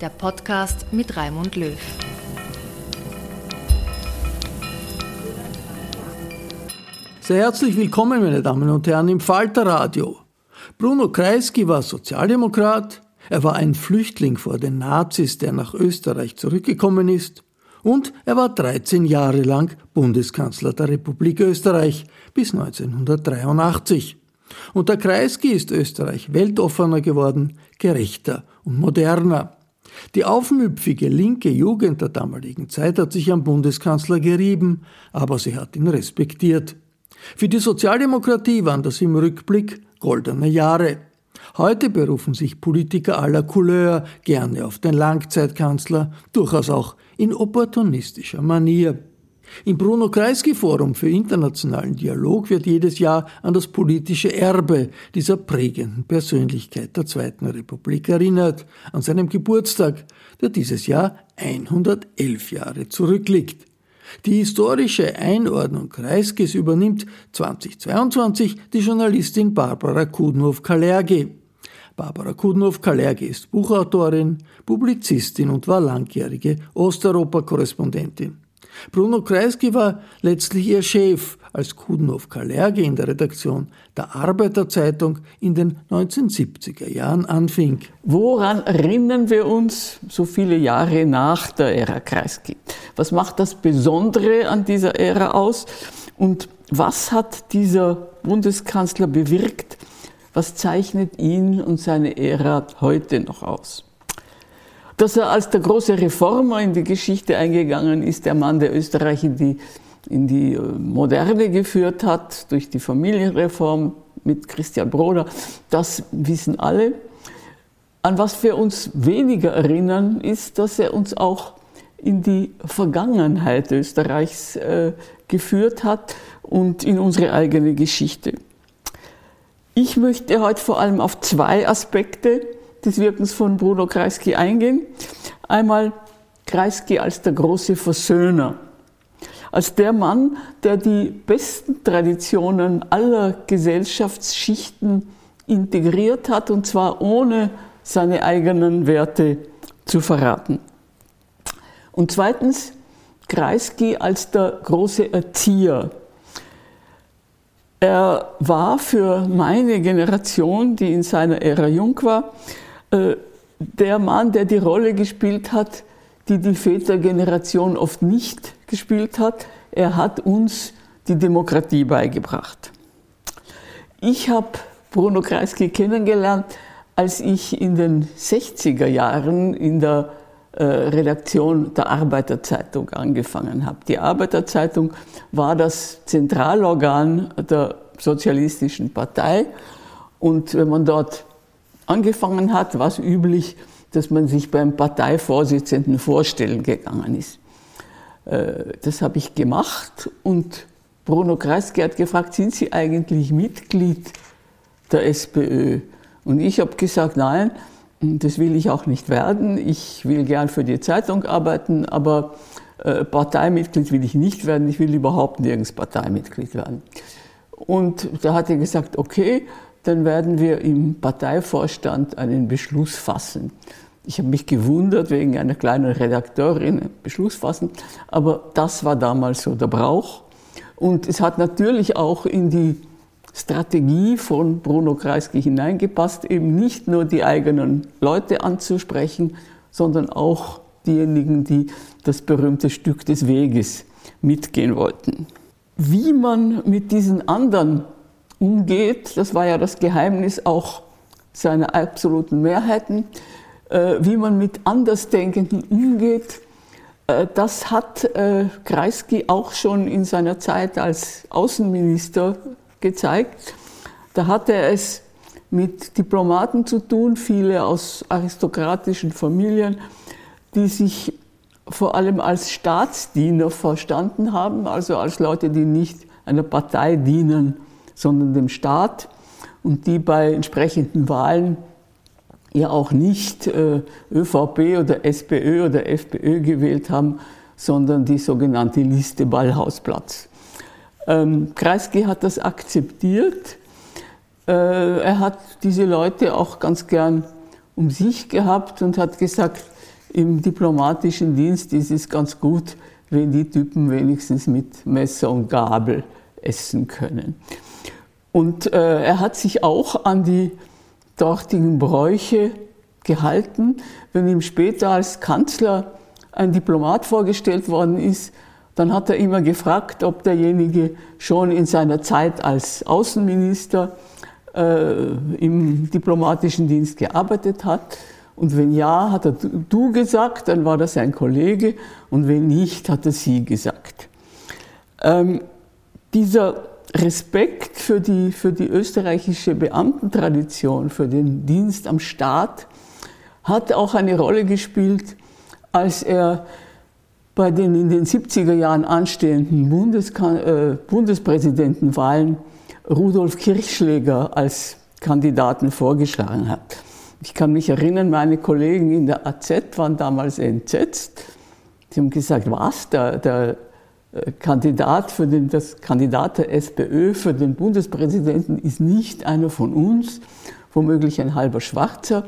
der Podcast mit Raimund Löw. Sehr herzlich willkommen, meine Damen und Herren, im Falterradio. Bruno Kreisky war Sozialdemokrat, er war ein Flüchtling vor den Nazis, der nach Österreich zurückgekommen ist, und er war 13 Jahre lang Bundeskanzler der Republik Österreich bis 1983. Unter Kreisky ist Österreich weltoffener geworden, gerechter und moderner. Die aufmüpfige linke Jugend der damaligen Zeit hat sich am Bundeskanzler gerieben, aber sie hat ihn respektiert. Für die Sozialdemokratie waren das im Rückblick goldene Jahre. Heute berufen sich Politiker aller Couleur gerne auf den Langzeitkanzler, durchaus auch in opportunistischer Manier. Im Bruno Kreisky Forum für internationalen Dialog wird jedes Jahr an das politische Erbe dieser prägenden Persönlichkeit der Zweiten Republik erinnert, an seinem Geburtstag, der dieses Jahr 111 Jahre zurückliegt. Die historische Einordnung Kreiskes übernimmt 2022 die Journalistin Barbara Kudnow-Kalergi. Barbara Kudnow-Kalergi ist Buchautorin, Publizistin und war langjährige Osteuropa-Korrespondentin. Bruno Kreisky war letztlich ihr Chef, als Kudnow-Kalergi in der Redaktion der Arbeiterzeitung in den 1970er Jahren anfing. Woran erinnern wir uns so viele Jahre nach der Ära Kreisky? Was macht das Besondere an dieser Ära aus? Und was hat dieser Bundeskanzler bewirkt? Was zeichnet ihn und seine Ära heute noch aus? Dass er als der große Reformer in die Geschichte eingegangen ist, der Mann, der Österreich in die, in die äh, Moderne geführt hat, durch die Familienreform mit Christian Broder, das wissen alle. An was wir uns weniger erinnern, ist, dass er uns auch in die Vergangenheit Österreichs äh, geführt hat und in unsere eigene Geschichte. Ich möchte heute vor allem auf zwei Aspekte des Wirkens von Bruno Kreisky eingehen. Einmal Kreisky als der große Versöhner, als der Mann, der die besten Traditionen aller Gesellschaftsschichten integriert hat, und zwar ohne seine eigenen Werte zu verraten. Und zweitens Kreisky als der große Erzieher. Er war für meine Generation, die in seiner Ära jung war, der Mann, der die Rolle gespielt hat, die die Vätergeneration oft nicht gespielt hat. Er hat uns die Demokratie beigebracht. Ich habe Bruno Kreisky kennengelernt, als ich in den 60er Jahren in der äh, Redaktion der Arbeiterzeitung angefangen habe. Die Arbeiterzeitung war das Zentralorgan der Sozialistischen Partei und wenn man dort angefangen hat, war es üblich, dass man sich beim Parteivorsitzenden vorstellen gegangen ist. Äh, das habe ich gemacht und Bruno Kreisky hat gefragt, sind Sie eigentlich Mitglied der SPÖ? Und ich habe gesagt, nein, das will ich auch nicht werden. Ich will gern für die Zeitung arbeiten, aber äh, Parteimitglied will ich nicht werden. Ich will überhaupt nirgends Parteimitglied werden. Und da hat er gesagt, okay, dann werden wir im Parteivorstand einen Beschluss fassen. Ich habe mich gewundert wegen einer kleinen Redakteurin, Beschluss fassen, aber das war damals so der Brauch. Und es hat natürlich auch in die Strategie von Bruno Kreisky hineingepasst, eben nicht nur die eigenen Leute anzusprechen, sondern auch diejenigen, die das berühmte Stück des Weges mitgehen wollten. Wie man mit diesen anderen umgeht, das war ja das Geheimnis auch seiner absoluten Mehrheiten, äh, wie man mit Andersdenkenden umgeht, äh, das hat äh, Kreisky auch schon in seiner Zeit als Außenminister gezeigt. Da hatte er es mit Diplomaten zu tun, viele aus aristokratischen Familien, die sich vor allem als Staatsdiener verstanden haben, also als Leute, die nicht einer Partei dienen, sondern dem Staat und die bei entsprechenden Wahlen ja auch nicht äh, ÖVP oder SPÖ oder FPÖ gewählt haben, sondern die sogenannte Liste Ballhausplatz. Ähm, Kreisky hat das akzeptiert. Äh, er hat diese Leute auch ganz gern um sich gehabt und hat gesagt, im diplomatischen Dienst ist es ganz gut, wenn die Typen wenigstens mit Messer und Gabel essen können. Und äh, er hat sich auch an die dortigen Bräuche gehalten. Wenn ihm später als Kanzler ein Diplomat vorgestellt worden ist, dann hat er immer gefragt, ob derjenige schon in seiner Zeit als Außenminister äh, im diplomatischen Dienst gearbeitet hat. Und wenn ja, hat er du gesagt, dann war das ein Kollege. Und wenn nicht, hat er sie gesagt. Ähm, dieser Respekt für die, für die österreichische Beamtentradition, für den Dienst am Staat, hat auch eine Rolle gespielt, als er bei den in den 70er Jahren anstehenden Bundeskan äh, Bundespräsidentenwahlen Rudolf Kirchschläger als Kandidaten vorgeschlagen hat. Ich kann mich erinnern, meine Kollegen in der AZ waren damals entsetzt. Sie haben gesagt, was, der, der Kandidat für den, das Kandidat der SPÖ für den Bundespräsidenten ist nicht einer von uns, womöglich ein halber Schwarzer.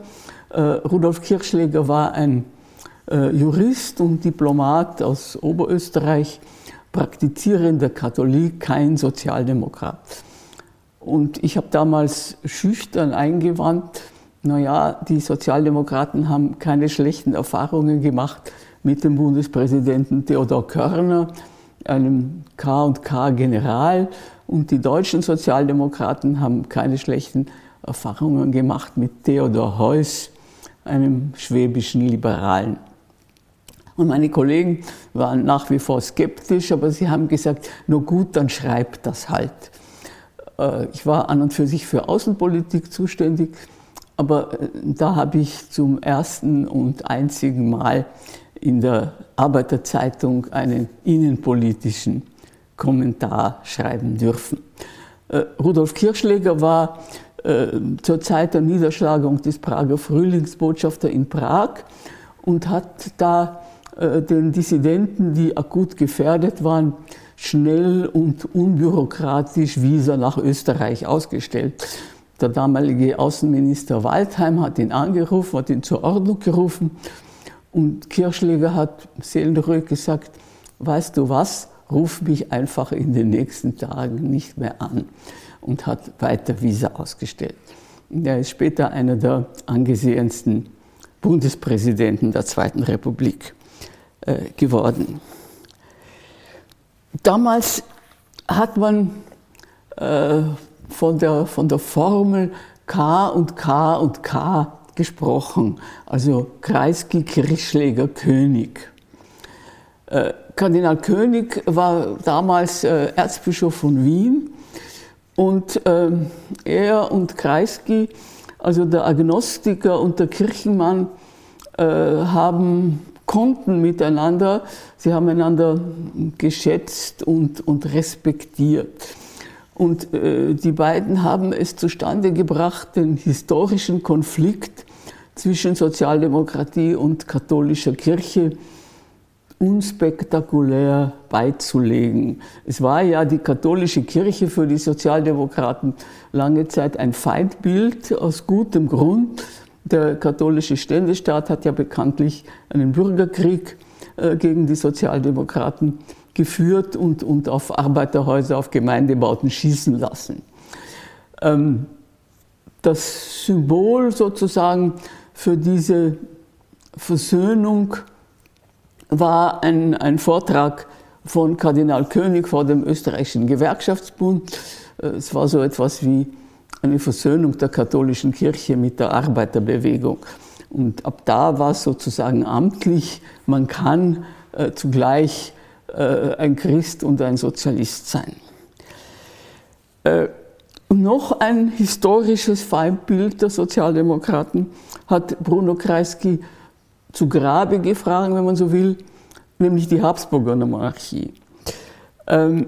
Äh, Rudolf Kirchschläger war ein äh, Jurist und Diplomat aus Oberösterreich, praktizierender Katholik, kein Sozialdemokrat. Und ich habe damals schüchtern eingewandt, naja, die Sozialdemokraten haben keine schlechten Erfahrungen gemacht mit dem Bundespräsidenten Theodor Körner, einem K&K-General und die deutschen Sozialdemokraten haben keine schlechten Erfahrungen gemacht mit Theodor Heuss, einem schwäbischen Liberalen. Und meine Kollegen waren nach wie vor skeptisch, aber sie haben gesagt, nur gut, dann schreibt das halt. Äh, ich war an und für sich für Außenpolitik zuständig, aber äh, da habe ich zum ersten und einzigen Mal in der Arbeiterzeitung einen innenpolitischen Kommentar schreiben dürfen. Äh, Rudolf Kirchschläger war äh, zur Zeit der Niederschlagung des Prager Frühlingsbotschafter in Prag und hat da äh, den Dissidenten, die akut gefährdet waren, schnell und unbürokratisch Visa nach Österreich ausgestellt. Der damalige Außenminister Waldheim hat ihn angerufen, hat ihn zur Ordnung gerufen und Kirschläger hat seelenruhig gesagt, weißt du was, ruf mich einfach in den nächsten Tagen nicht mehr an und hat weiter Visa ausgestellt. Er ist später einer der angesehensten Bundespräsidenten der Zweiten Republik äh, geworden. Damals hat man äh, von, der, von der Formel K und K und K gesprochen, also Kreisky, Kirchschläger, König. Äh, Kardinal König war damals äh, Erzbischof von Wien und äh, er und Kreisky, also der Agnostiker und der Kirchenmann, äh, haben konnten miteinander, sie haben einander geschätzt und, und respektiert. Und die beiden haben es zustande gebracht, den historischen Konflikt zwischen Sozialdemokratie und katholischer Kirche unspektakulär beizulegen. Es war ja die katholische Kirche für die Sozialdemokraten lange Zeit ein Feindbild aus gutem Grund. Der katholische Ständestaat hat ja bekanntlich einen Bürgerkrieg äh, gegen die Sozialdemokraten geführt und, und auf Arbeiterhäuser, auf Gemeindebauten schießen lassen. Ähm, das Symbol sozusagen für diese Versöhnung war ein, ein Vortrag von Kardinal König vor dem österreichischen Gewerkschaftsbund. Äh, es war so etwas wie eine Versöhnung der katholischen Kirche mit der Arbeiterbewegung. Und ab da war es sozusagen amtlich, man kann äh, zugleich äh, ein Christ und ein Sozialist sein. Äh, noch ein historisches Feindbild der Sozialdemokraten hat Bruno Kreisky zu Grabe gefragt, wenn man so will, nämlich die Habsburger Monarchie. Ähm,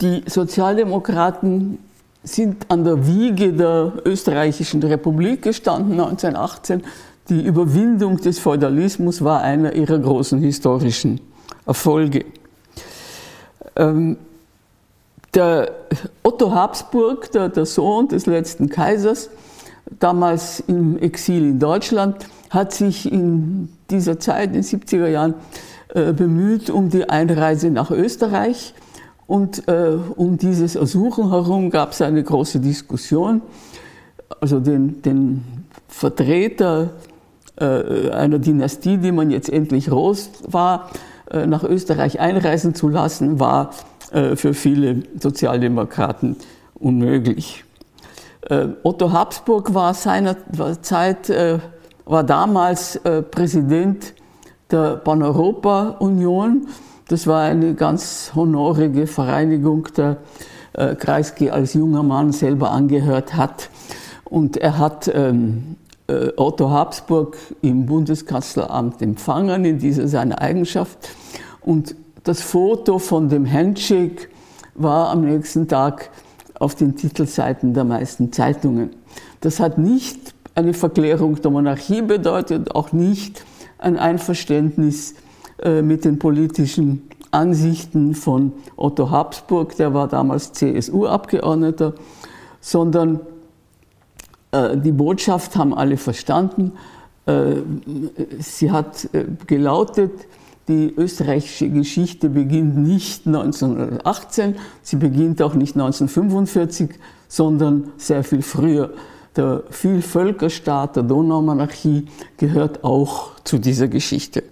die Sozialdemokraten sind an der Wiege der österreichischen Republik gestanden 1918. Die Überwindung des Feudalismus war einer ihrer großen historischen Erfolge. Ähm, der Otto Habsburg, der, der, Sohn des letzten Kaisers, damals im Exil in Deutschland, hat sich in dieser Zeit, in den 70er Jahren, äh, bemüht um die Einreise nach Österreich. Und äh, um dieses Ersuchen herum gab es eine große Diskussion. Also den, den Vertreter äh, einer Dynastie, die man jetzt endlich los war, äh, nach Österreich einreisen zu lassen, war für viele Sozialdemokraten unmöglich. Äh, Otto Habsburg war seinerzeit, war damals Präsident der Pan-Europa-Union. Das war eine ganz honorige Vereinigung, der Kreisky als junger Mann selber angehört hat. Und er hat ähm, äh, Otto Habsburg im Bundeskanzleramt empfangen in dieser seiner Eigenschaft. Und das Foto von dem Handshake war am nächsten Tag auf den Titelseiten der meisten Zeitungen. Das hat nicht eine Verklärung der Monarchie bedeutet, auch nicht ein Einverständnis äh, mit den politischen Ansichten von Otto Habsburg, der war damals CSU-Abgeordneter, sondern äh, die Botschaft haben alle verstanden. Äh, sie hat gelautet, die österreichische Geschichte beginnt nicht 1918, sie beginnt auch nicht 1945, sondern sehr viel früher. Der Vielvölkerstaat der Donaumonarchie gehört auch zu dieser Geschichte.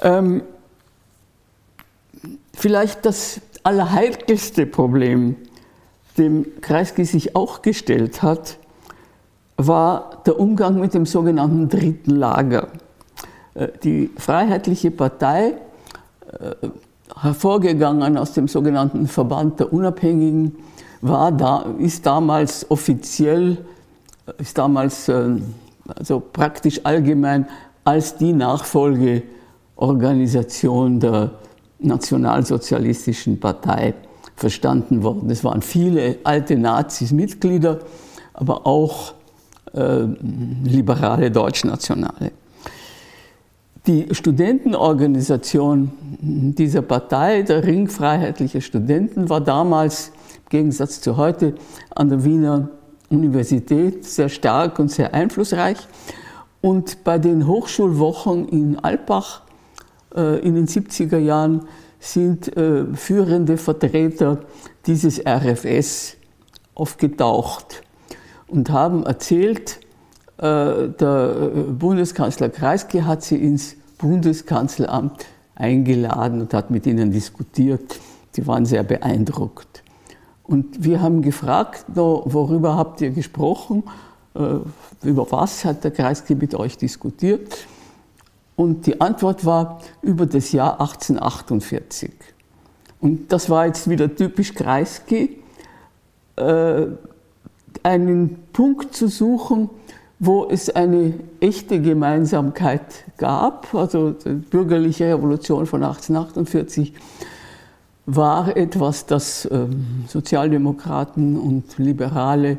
Ähm, vielleicht das allerheikelste Problem, dem Kreisky sich auch gestellt hat, war der Umgang mit dem sogenannten dritten Lager. Äh, die Freiheitliche Partei, äh, hervorgegangen aus dem sogenannten Verband der Unabhängigen, war da, ist damals offiziell, äh, ist damals also praktisch allgemein als die Nachfolgeorganisation der Nationalsozialistischen Partei verstanden worden. Es waren viele alte Nazis Mitglieder, aber auch äh, liberale Deutschnationale. Die Studentenorganisation dieser Partei, der Ring Freiheitlicher Studenten, war damals im Gegensatz zu heute an der Wiener Universität sehr stark und sehr einflussreich. Und bei den Hochschulwochen in Alpbach äh, in den 70er Jahren sind äh, führende Vertreter dieses RFS aufgetaucht und haben erzählt, äh, der Bundeskanzler Kreisky hat sie ins Bundeskanzleramt eingeladen und hat mit ihnen diskutiert. Sie waren sehr beeindruckt. Und wir haben gefragt, worüber habt ihr gesprochen? über was hat der Kreisky mit euch diskutiert? Und die Antwort war über das Jahr 1848. Und das war jetzt wieder typisch Kreisky, äh, einen Punkt zu suchen, wo es eine echte Gemeinsamkeit gab. Also die bürgerliche Revolution von 1848 war etwas, das ähm, Sozialdemokraten und Liberale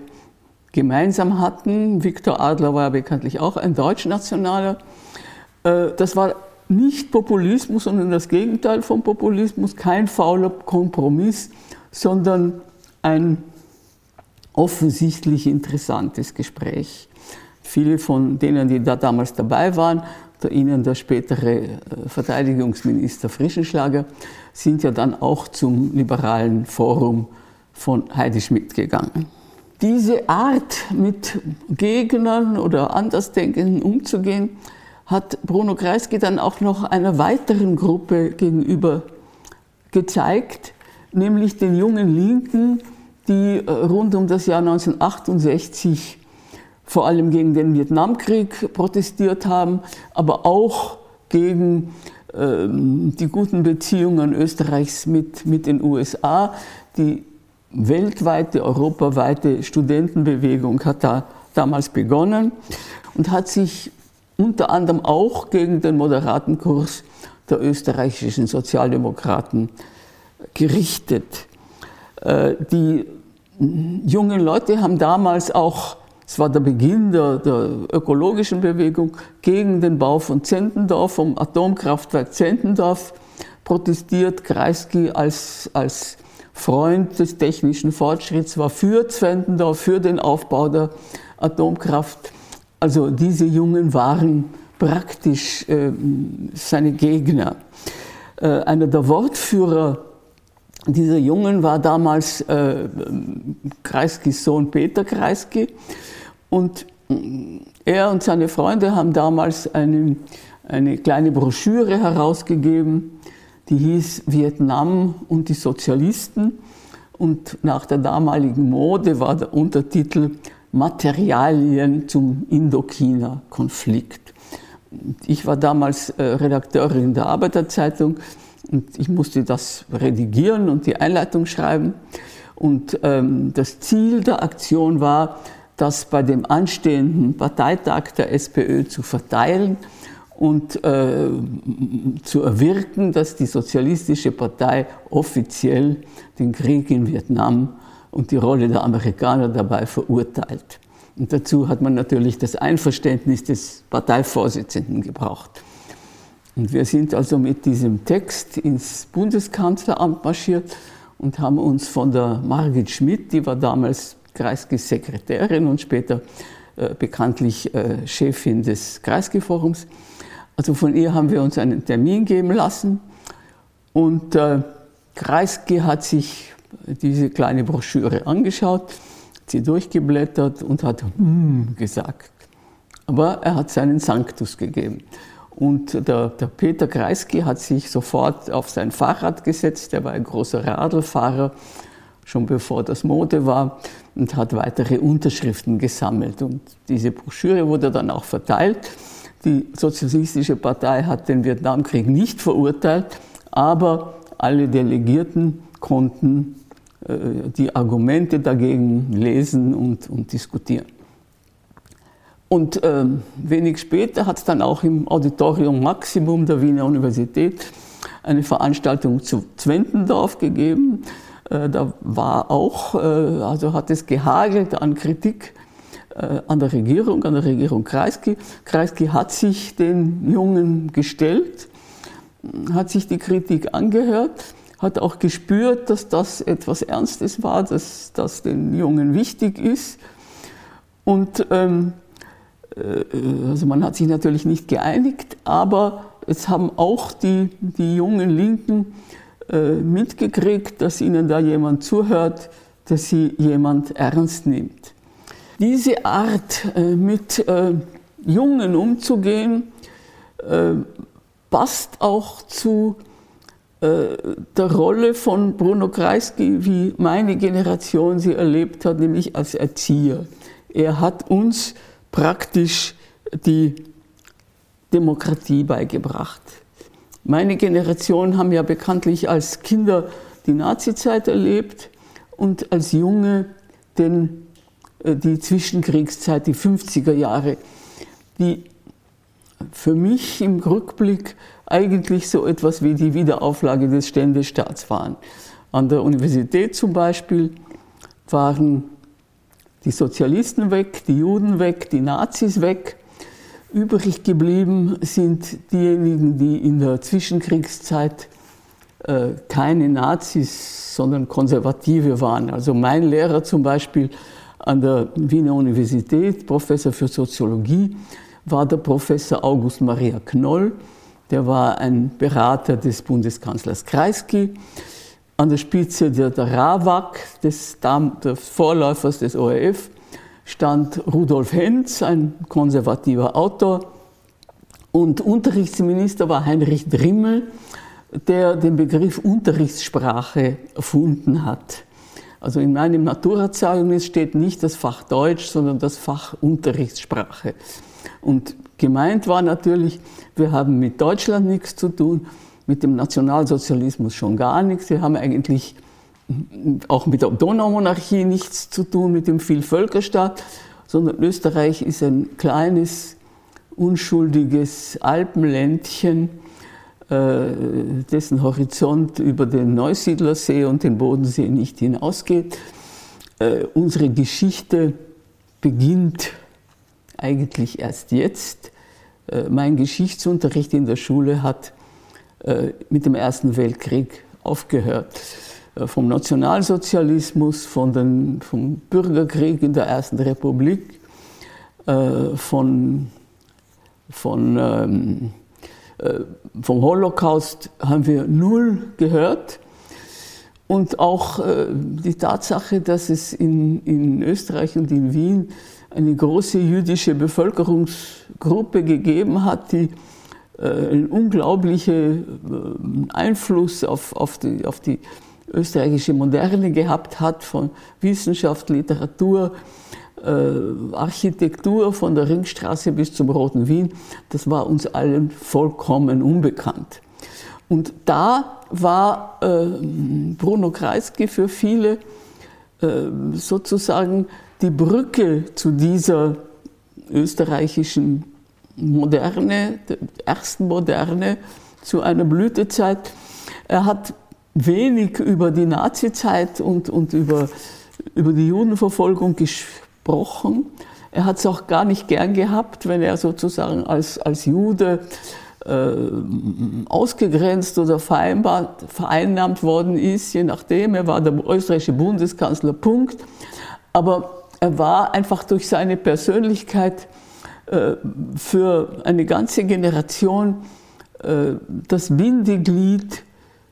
gemeinsam hatten. Viktor Adler war ja bekanntlich auch ein Deutschnationaler. Äh, das war nicht Populismus, sondern das Gegenteil von Populismus, kein fauler Kompromiss, sondern ein offensichtlich interessantes Gespräch. Viele von denen, die da damals dabei waren, der Ihnen der spätere äh, Verteidigungsminister Frischenschlager, sind ja dann auch zum liberalen Forum von Heidi Schmidt gegangen. Diese Art, mit Gegnern oder Andersdenkenden umzugehen, hat Bruno Kreisky dann auch noch einer weiteren Gruppe gegenüber gezeigt, nämlich den jungen Linken, die äh, rund um das Jahr 1968 vor allem gegen den Vietnamkrieg protestiert haben, aber auch gegen ähm, die guten Beziehungen Österreichs mit, mit den USA. Die weltweite, europaweite Studentenbewegung hat da damals begonnen und hat sich unter anderem auch gegen den moderaten Kurs der österreichischen Sozialdemokraten gerichtet. Äh, die jungen Leute haben damals auch, es war der Beginn der, der ökologischen Bewegung, gegen den Bau von Zentendorf, vom Atomkraftwerk Zentendorf protestiert. Kreisky als, als Freund des technischen Fortschritts war für Zwentendorf, für den Aufbau der Atomkraft. Also diese Jungen waren praktisch äh, seine Gegner. Äh, einer der Wortführer dieser Jungen war damals äh, Kreiskys Sohn Peter Kreisky und äh, er und seine Freunde haben damals eine, eine kleine Broschüre herausgegeben, die hieß Vietnam und die Sozialisten. Und nach der damaligen Mode war der Untertitel Materialien zum Indochina-Konflikt. Ich war damals äh, Redakteurin der Arbeiterzeitung und ich musste das redigieren und die Einleitung schreiben. Und ähm, das Ziel der Aktion war, das bei dem anstehenden Parteitag der SPÖ zu verteilen und äh, zu erwirken, dass die Sozialistische Partei offiziell den Krieg in Vietnam und die Rolle der Amerikaner dabei verurteilt. Und dazu hat man natürlich das Einverständnis des Parteivorsitzenden gebraucht. Und wir sind also mit diesem Text ins Bundeskanzleramt marschiert und haben uns von der Margit Schmidt, die war damals Kreisgesekretärin und später äh, bekanntlich äh, Chefin des Kreisgeforums, also von ihr haben wir uns einen Termin geben lassen und äh, Kreisky hat sich diese kleine Broschüre angeschaut, sie durchgeblättert und hat hm gesagt. Aber er hat seinen Sanctus gegeben. Und der, der, Peter Kreisky hat sich sofort auf sein Fahrrad gesetzt, er war ein großer Radlfahrer, schon bevor das Mode war, und hat weitere Unterschriften gesammelt. Und diese Broschüre wurde dann auch verteilt. Die Sozialistische Partei hat den Vietnamkrieg nicht verurteilt, aber alle Delegierten konnten äh, die Argumente dagegen lesen und, und diskutieren. Und äh, wenig später hat es dann auch im Auditorium Maximum der Wiener Universität eine Veranstaltung zu Zwentendorf gegeben. Äh, da war auch, äh, also hat es gehagelt an Kritik äh, an der Regierung, an der Regierung Kreisky. Kreisky hat sich den Jungen gestellt, hat sich die Kritik angehört hat auch gespürt, dass das etwas Ernstes war, dass das den Jungen wichtig ist. Und ähm, äh, also man hat sich natürlich nicht geeinigt, aber es haben auch die, die jungen Linken mitgekriegt, dass ihnen da jemand zuhört, dass sie jemand ernst nimmt. Diese Art, äh, mit äh, Jungen umzugehen, äh, passt auch zu äh, der Rolle von Bruno Kreisky, wie meine Generation sie erlebt hat, nämlich als Erzieher. Er hat uns praktisch die Demokratie beigebracht. Meine Generation haben ja bekanntlich als Kinder die Nazizeit erlebt und als Junge den, äh, die Zwischenkriegszeit, die 50er Jahre, die für mich im Rückblick eigentlich so etwas wie die Wiederauflage des Ständestaats waren. An der Universität zum Beispiel waren die Sozialisten weg, die Juden weg, die Nazis weg. Übrig geblieben sind diejenigen, die in der Zwischenkriegszeit äh, keine Nazis, sondern Konservative waren. Also mein Lehrer zum Beispiel an der Wiener Universität, Professor für Soziologie, war der Professor August Maria Knoll. Der war ein Berater des Bundeskanzlers Kreisky. An der Spitze der, der RAWAG, des, des Vorläufers des ORF, stand Rudolf Henz, ein konservativer Autor. Und Unterrichtsminister war Heinrich Drimmel, der den Begriff Unterrichtssprache erfunden hat. Also in meinem Naturazeugnis steht nicht das Fach Deutsch, sondern das Fach Unterrichtssprache. Und gemeint war natürlich, wir haben mit Deutschland nichts zu tun, mit dem Nationalsozialismus schon gar nichts. Wir haben eigentlich auch mit der Donaumonarchie nichts zu tun, mit dem Vielvölkerstaat, sondern Österreich ist ein kleines, unschuldiges Alpenländchen, äh, dessen Horizont über den Neusiedlersee und den Bodensee nicht hinausgeht. Äh, unsere Geschichte beginnt eigentlich erst jetzt. Äh, mein Geschichtsunterricht in der Schule hat mit dem Ersten Weltkrieg aufgehört. Äh, vom Nationalsozialismus, von den, vom Bürgerkrieg in der Ersten Republik, äh, von, von, ähm, äh, vom Holocaust haben wir null gehört. Und auch die Tatsache, dass es in, in Österreich und in Wien eine große jüdische Bevölkerungsgruppe gegeben hat, die einen unglaublichen Einfluss auf, auf, die, auf die österreichische Moderne gehabt hat, von Wissenschaft, Literatur, äh, Architektur, von der Ringstraße bis zum Roten Wien, das war uns allen vollkommen unbekannt. Und da war äh, Bruno Kreisky für viele äh, sozusagen die Brücke zu dieser österreichischen Moderne, der ersten Moderne, zu einer Blütezeit. Er hat wenig über die Nazizeit und, und über, über die Judenverfolgung gesprochen. Er hat es auch gar nicht gern gehabt, wenn er sozusagen als, als Jude äh, ausgegrenzt oder vereinnahmt worden ist, je nachdem. Er war der österreichische Bundeskanzler, Punkt. Aber er war einfach durch seine Persönlichkeit äh, für eine ganze Generation äh, das Bindeglied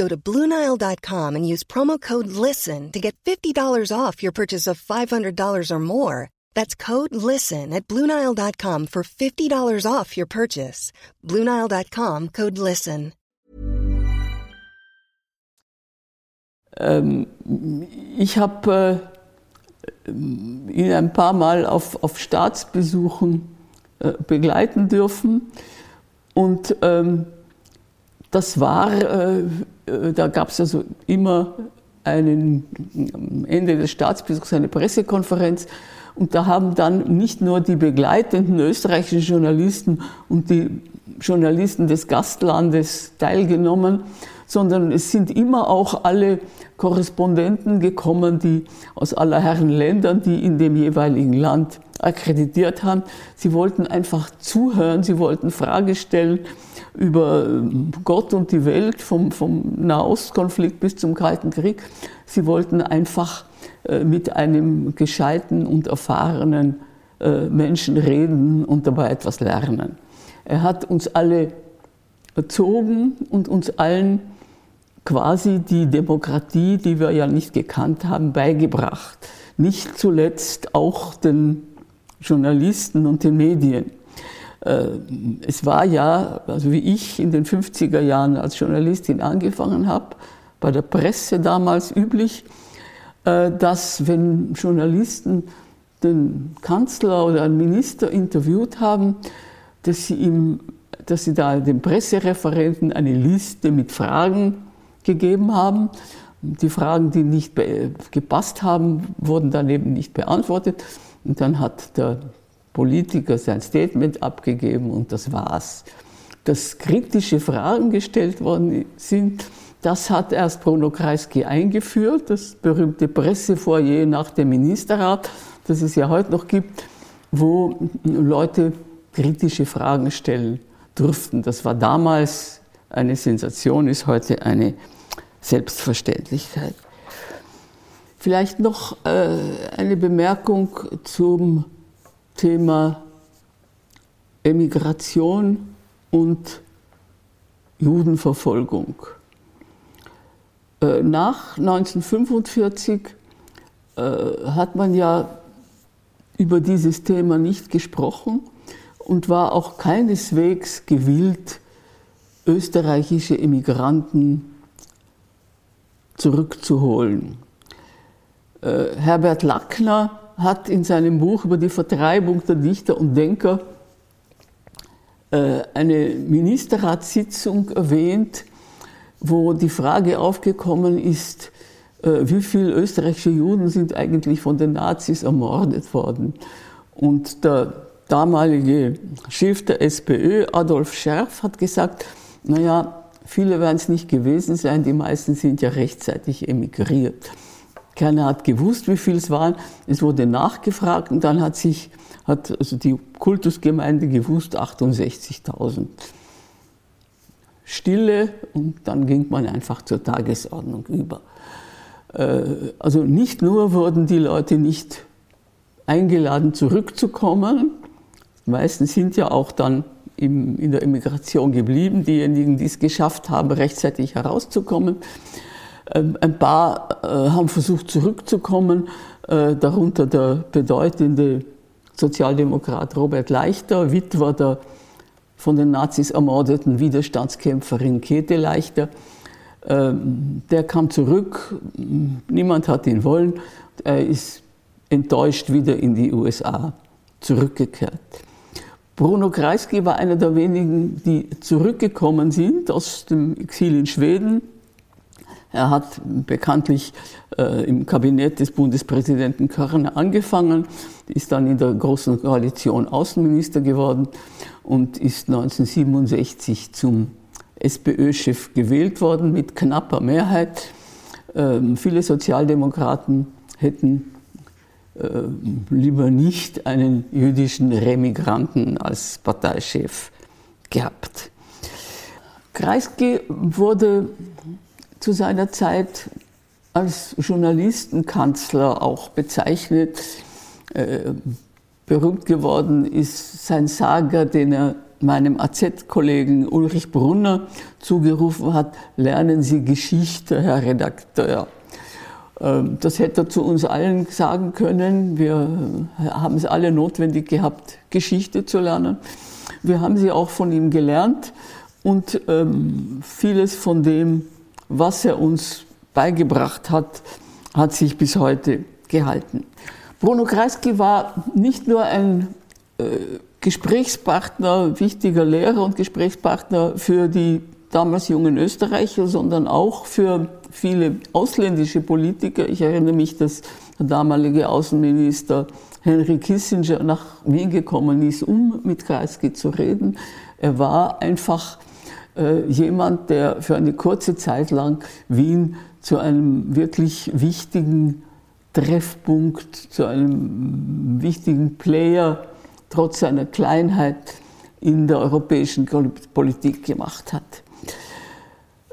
Go to Bluenile.com and use promo code LISTEN to get $50 off your purchase of $500 or more. That's code LISTEN at Bluenile.com for $50 off your purchase. Bluenile.com code LISTEN. Ähm, ich habe äh, ihn ein paar Mal auf, auf Staatsbesuchen äh, begleiten dürfen und ähm, das war, äh, äh da gab es also immer einen, am Ende des Staatsbesuchs eine Pressekonferenz und da haben dann nicht nur die begleitenden österreichischen Journalisten und die Journalisten des Gastlandes teilgenommen, sondern es sind immer auch alle Korrespondenten gekommen, die aus aller Herren Ländern, die in dem jeweiligen Land akkreditiert haben. Sie wollten einfach zuhören, sie wollten Frage stellen über ähm, Gott und die Welt, vom, vom Nahostkonflikt bis zum Kalten Krieg. Sie wollten einfach äh, mit einem gescheiten und erfahrenen äh, Menschen reden und dabei etwas lernen. Er hat uns alle erzogen und uns allen quasi die Demokratie, die wir ja nicht gekannt haben, beigebracht. Nicht zuletzt auch den Journalisten und den Medien. Äh, es war ja, also wie ich in den 50er Jahren als Journalistin angefangen habe, bei der Presse damals üblich, äh, dass wenn Journalisten den Kanzler oder einen Minister interviewt haben, dass sie, ihm, dass sie da dem Pressereferenten eine Liste mit Fragen gegeben haben. Die Fragen, die nicht gepasst haben, wurden dann eben nicht beantwortet. Und dann hat der Politiker sein Statement abgegeben und das war's. Dass kritische Fragen gestellt worden sind, das hat erst Bruno Kreisky eingeführt, das berühmte Pressefoyer nach dem Ministerrat, das es ja heute noch gibt, wo Leute kritische Fragen stellen durften. Das war damals eine Sensation, ist heute eine Selbstverständlichkeit. Vielleicht noch äh, eine Bemerkung zum Thema Emigration und Judenverfolgung. Äh, nach 1945 äh, hat man ja über dieses Thema nicht gesprochen und war auch keineswegs gewillt, österreichische Emigranten zurückzuholen. Äh, Herbert Lackner hat in seinem Buch über die Vertreibung der Dichter und Denker äh, eine Ministerratssitzung erwähnt, wo die Frage aufgekommen ist, äh, wie viele österreichische Juden sind eigentlich von den Nazis ermordet worden. Und der damalige Chef der SPÖ, Adolf Scherf, hat gesagt, naja, viele werden es nicht gewesen sein, die meisten sind ja rechtzeitig emigriert. Keiner hat gewusst, wie viel es waren. Es wurde nachgefragt und dann hat sich hat also die Kultusgemeinde gewusst 68.000. Stille und dann ging man einfach zur Tagesordnung über. Äh, also nicht nur wurden die Leute nicht eingeladen, zurückzukommen, die meisten sind ja auch dann in der Emigration geblieben, diejenigen, die es geschafft haben, rechtzeitig herauszukommen. Ähm, ein paar äh, haben versucht zurückzukommen, äh, darunter der bedeutende Sozialdemokrat Robert Leichter, Witwer der von den Nazis ermordeten Widerstandskämpferin Käthe Leichter. Ähm, der kam zurück, niemand hat ihn wollen, er ist enttäuscht wieder in die USA zurückgekehrt. Bruno Kreisky war einer der wenigen, die zurückgekommen sind aus dem Exil in Schweden, er hat bekanntlich äh, im Kabinett des Bundespräsidenten Körner angefangen, ist dann in der Großen Koalition Außenminister geworden und ist 1967 zum SPÖ-Chef gewählt worden mit knapper Mehrheit. Ähm, viele Sozialdemokraten hätten äh, lieber nicht einen jüdischen Remigranten als Parteichef gehabt. Kreisky wurde zu seiner Zeit als Journalistenkanzler auch bezeichnet. Äh, berühmt geworden ist sein Sager, den er meinem AZ-Kollegen Ulrich Brunner zugerufen hat, lernen Sie Geschichte, Herr Redakteur. Ähm, das hätte er zu uns allen sagen können. Wir haben es alle notwendig gehabt, Geschichte zu lernen. Wir haben sie auch von ihm gelernt und ähm, vieles von dem was er uns beigebracht hat, hat sich bis heute gehalten. Bruno Kreisky war nicht nur ein äh, Gesprächspartner, wichtiger Lehrer und Gesprächspartner für die damals jungen Österreicher, sondern auch für viele ausländische Politiker. Ich erinnere mich, dass der damalige Außenminister Henry Kissinger nach Wien gekommen ist, um mit Kreisky zu reden. Er war einfach äh, jemand, der für eine kurze Zeit lang Wien zu einem wirklich wichtigen Treffpunkt, zu einem wichtigen Player trotz seiner Kleinheit in der europäischen Politik gemacht hat.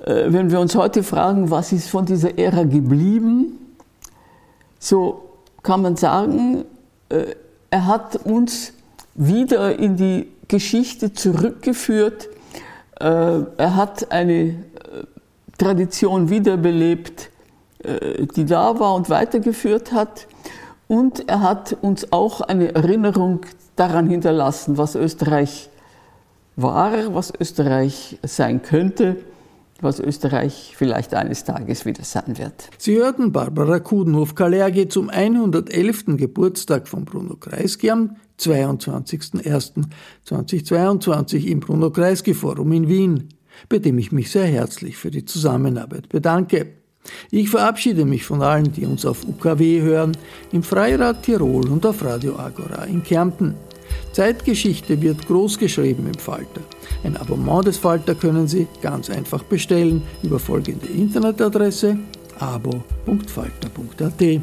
Äh, wenn wir uns heute fragen, was ist von dieser Ära geblieben, so kann man sagen, äh, er hat uns wieder in die Geschichte zurückgeführt. Äh, er hat eine äh, Tradition wiederbelebt, äh, die da war und weitergeführt hat. Und er hat uns auch eine Erinnerung daran hinterlassen, was Österreich war, was Österreich sein könnte, was Österreich vielleicht eines Tages wieder sein wird. Sie hörten Barbara Kudenhof-Kalergi zum 111. Geburtstag von Bruno Kreisky am 22.01.2022 im Bruno Kreisky Forum in Wien, bei dem ich mich sehr herzlich für die Zusammenarbeit bedanke. Ich verabschiede mich von allen, die uns auf UKW hören, im Freirad Tirol und auf Radio Agora in Kärnten. Zeitgeschichte wird groß geschrieben im Falter. Ein Abonnement des Falter können Sie ganz einfach bestellen über folgende Internetadresse abo.falter.at.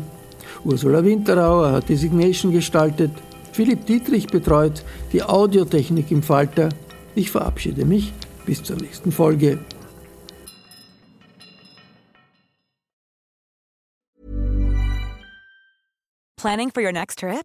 Ursula Winterauer hat die Signation gestaltet, Philipp Dietrich betreut die Audiotechnik im Falter. Ich verabschiede mich bis zur nächsten Folge. Planning for your next trip?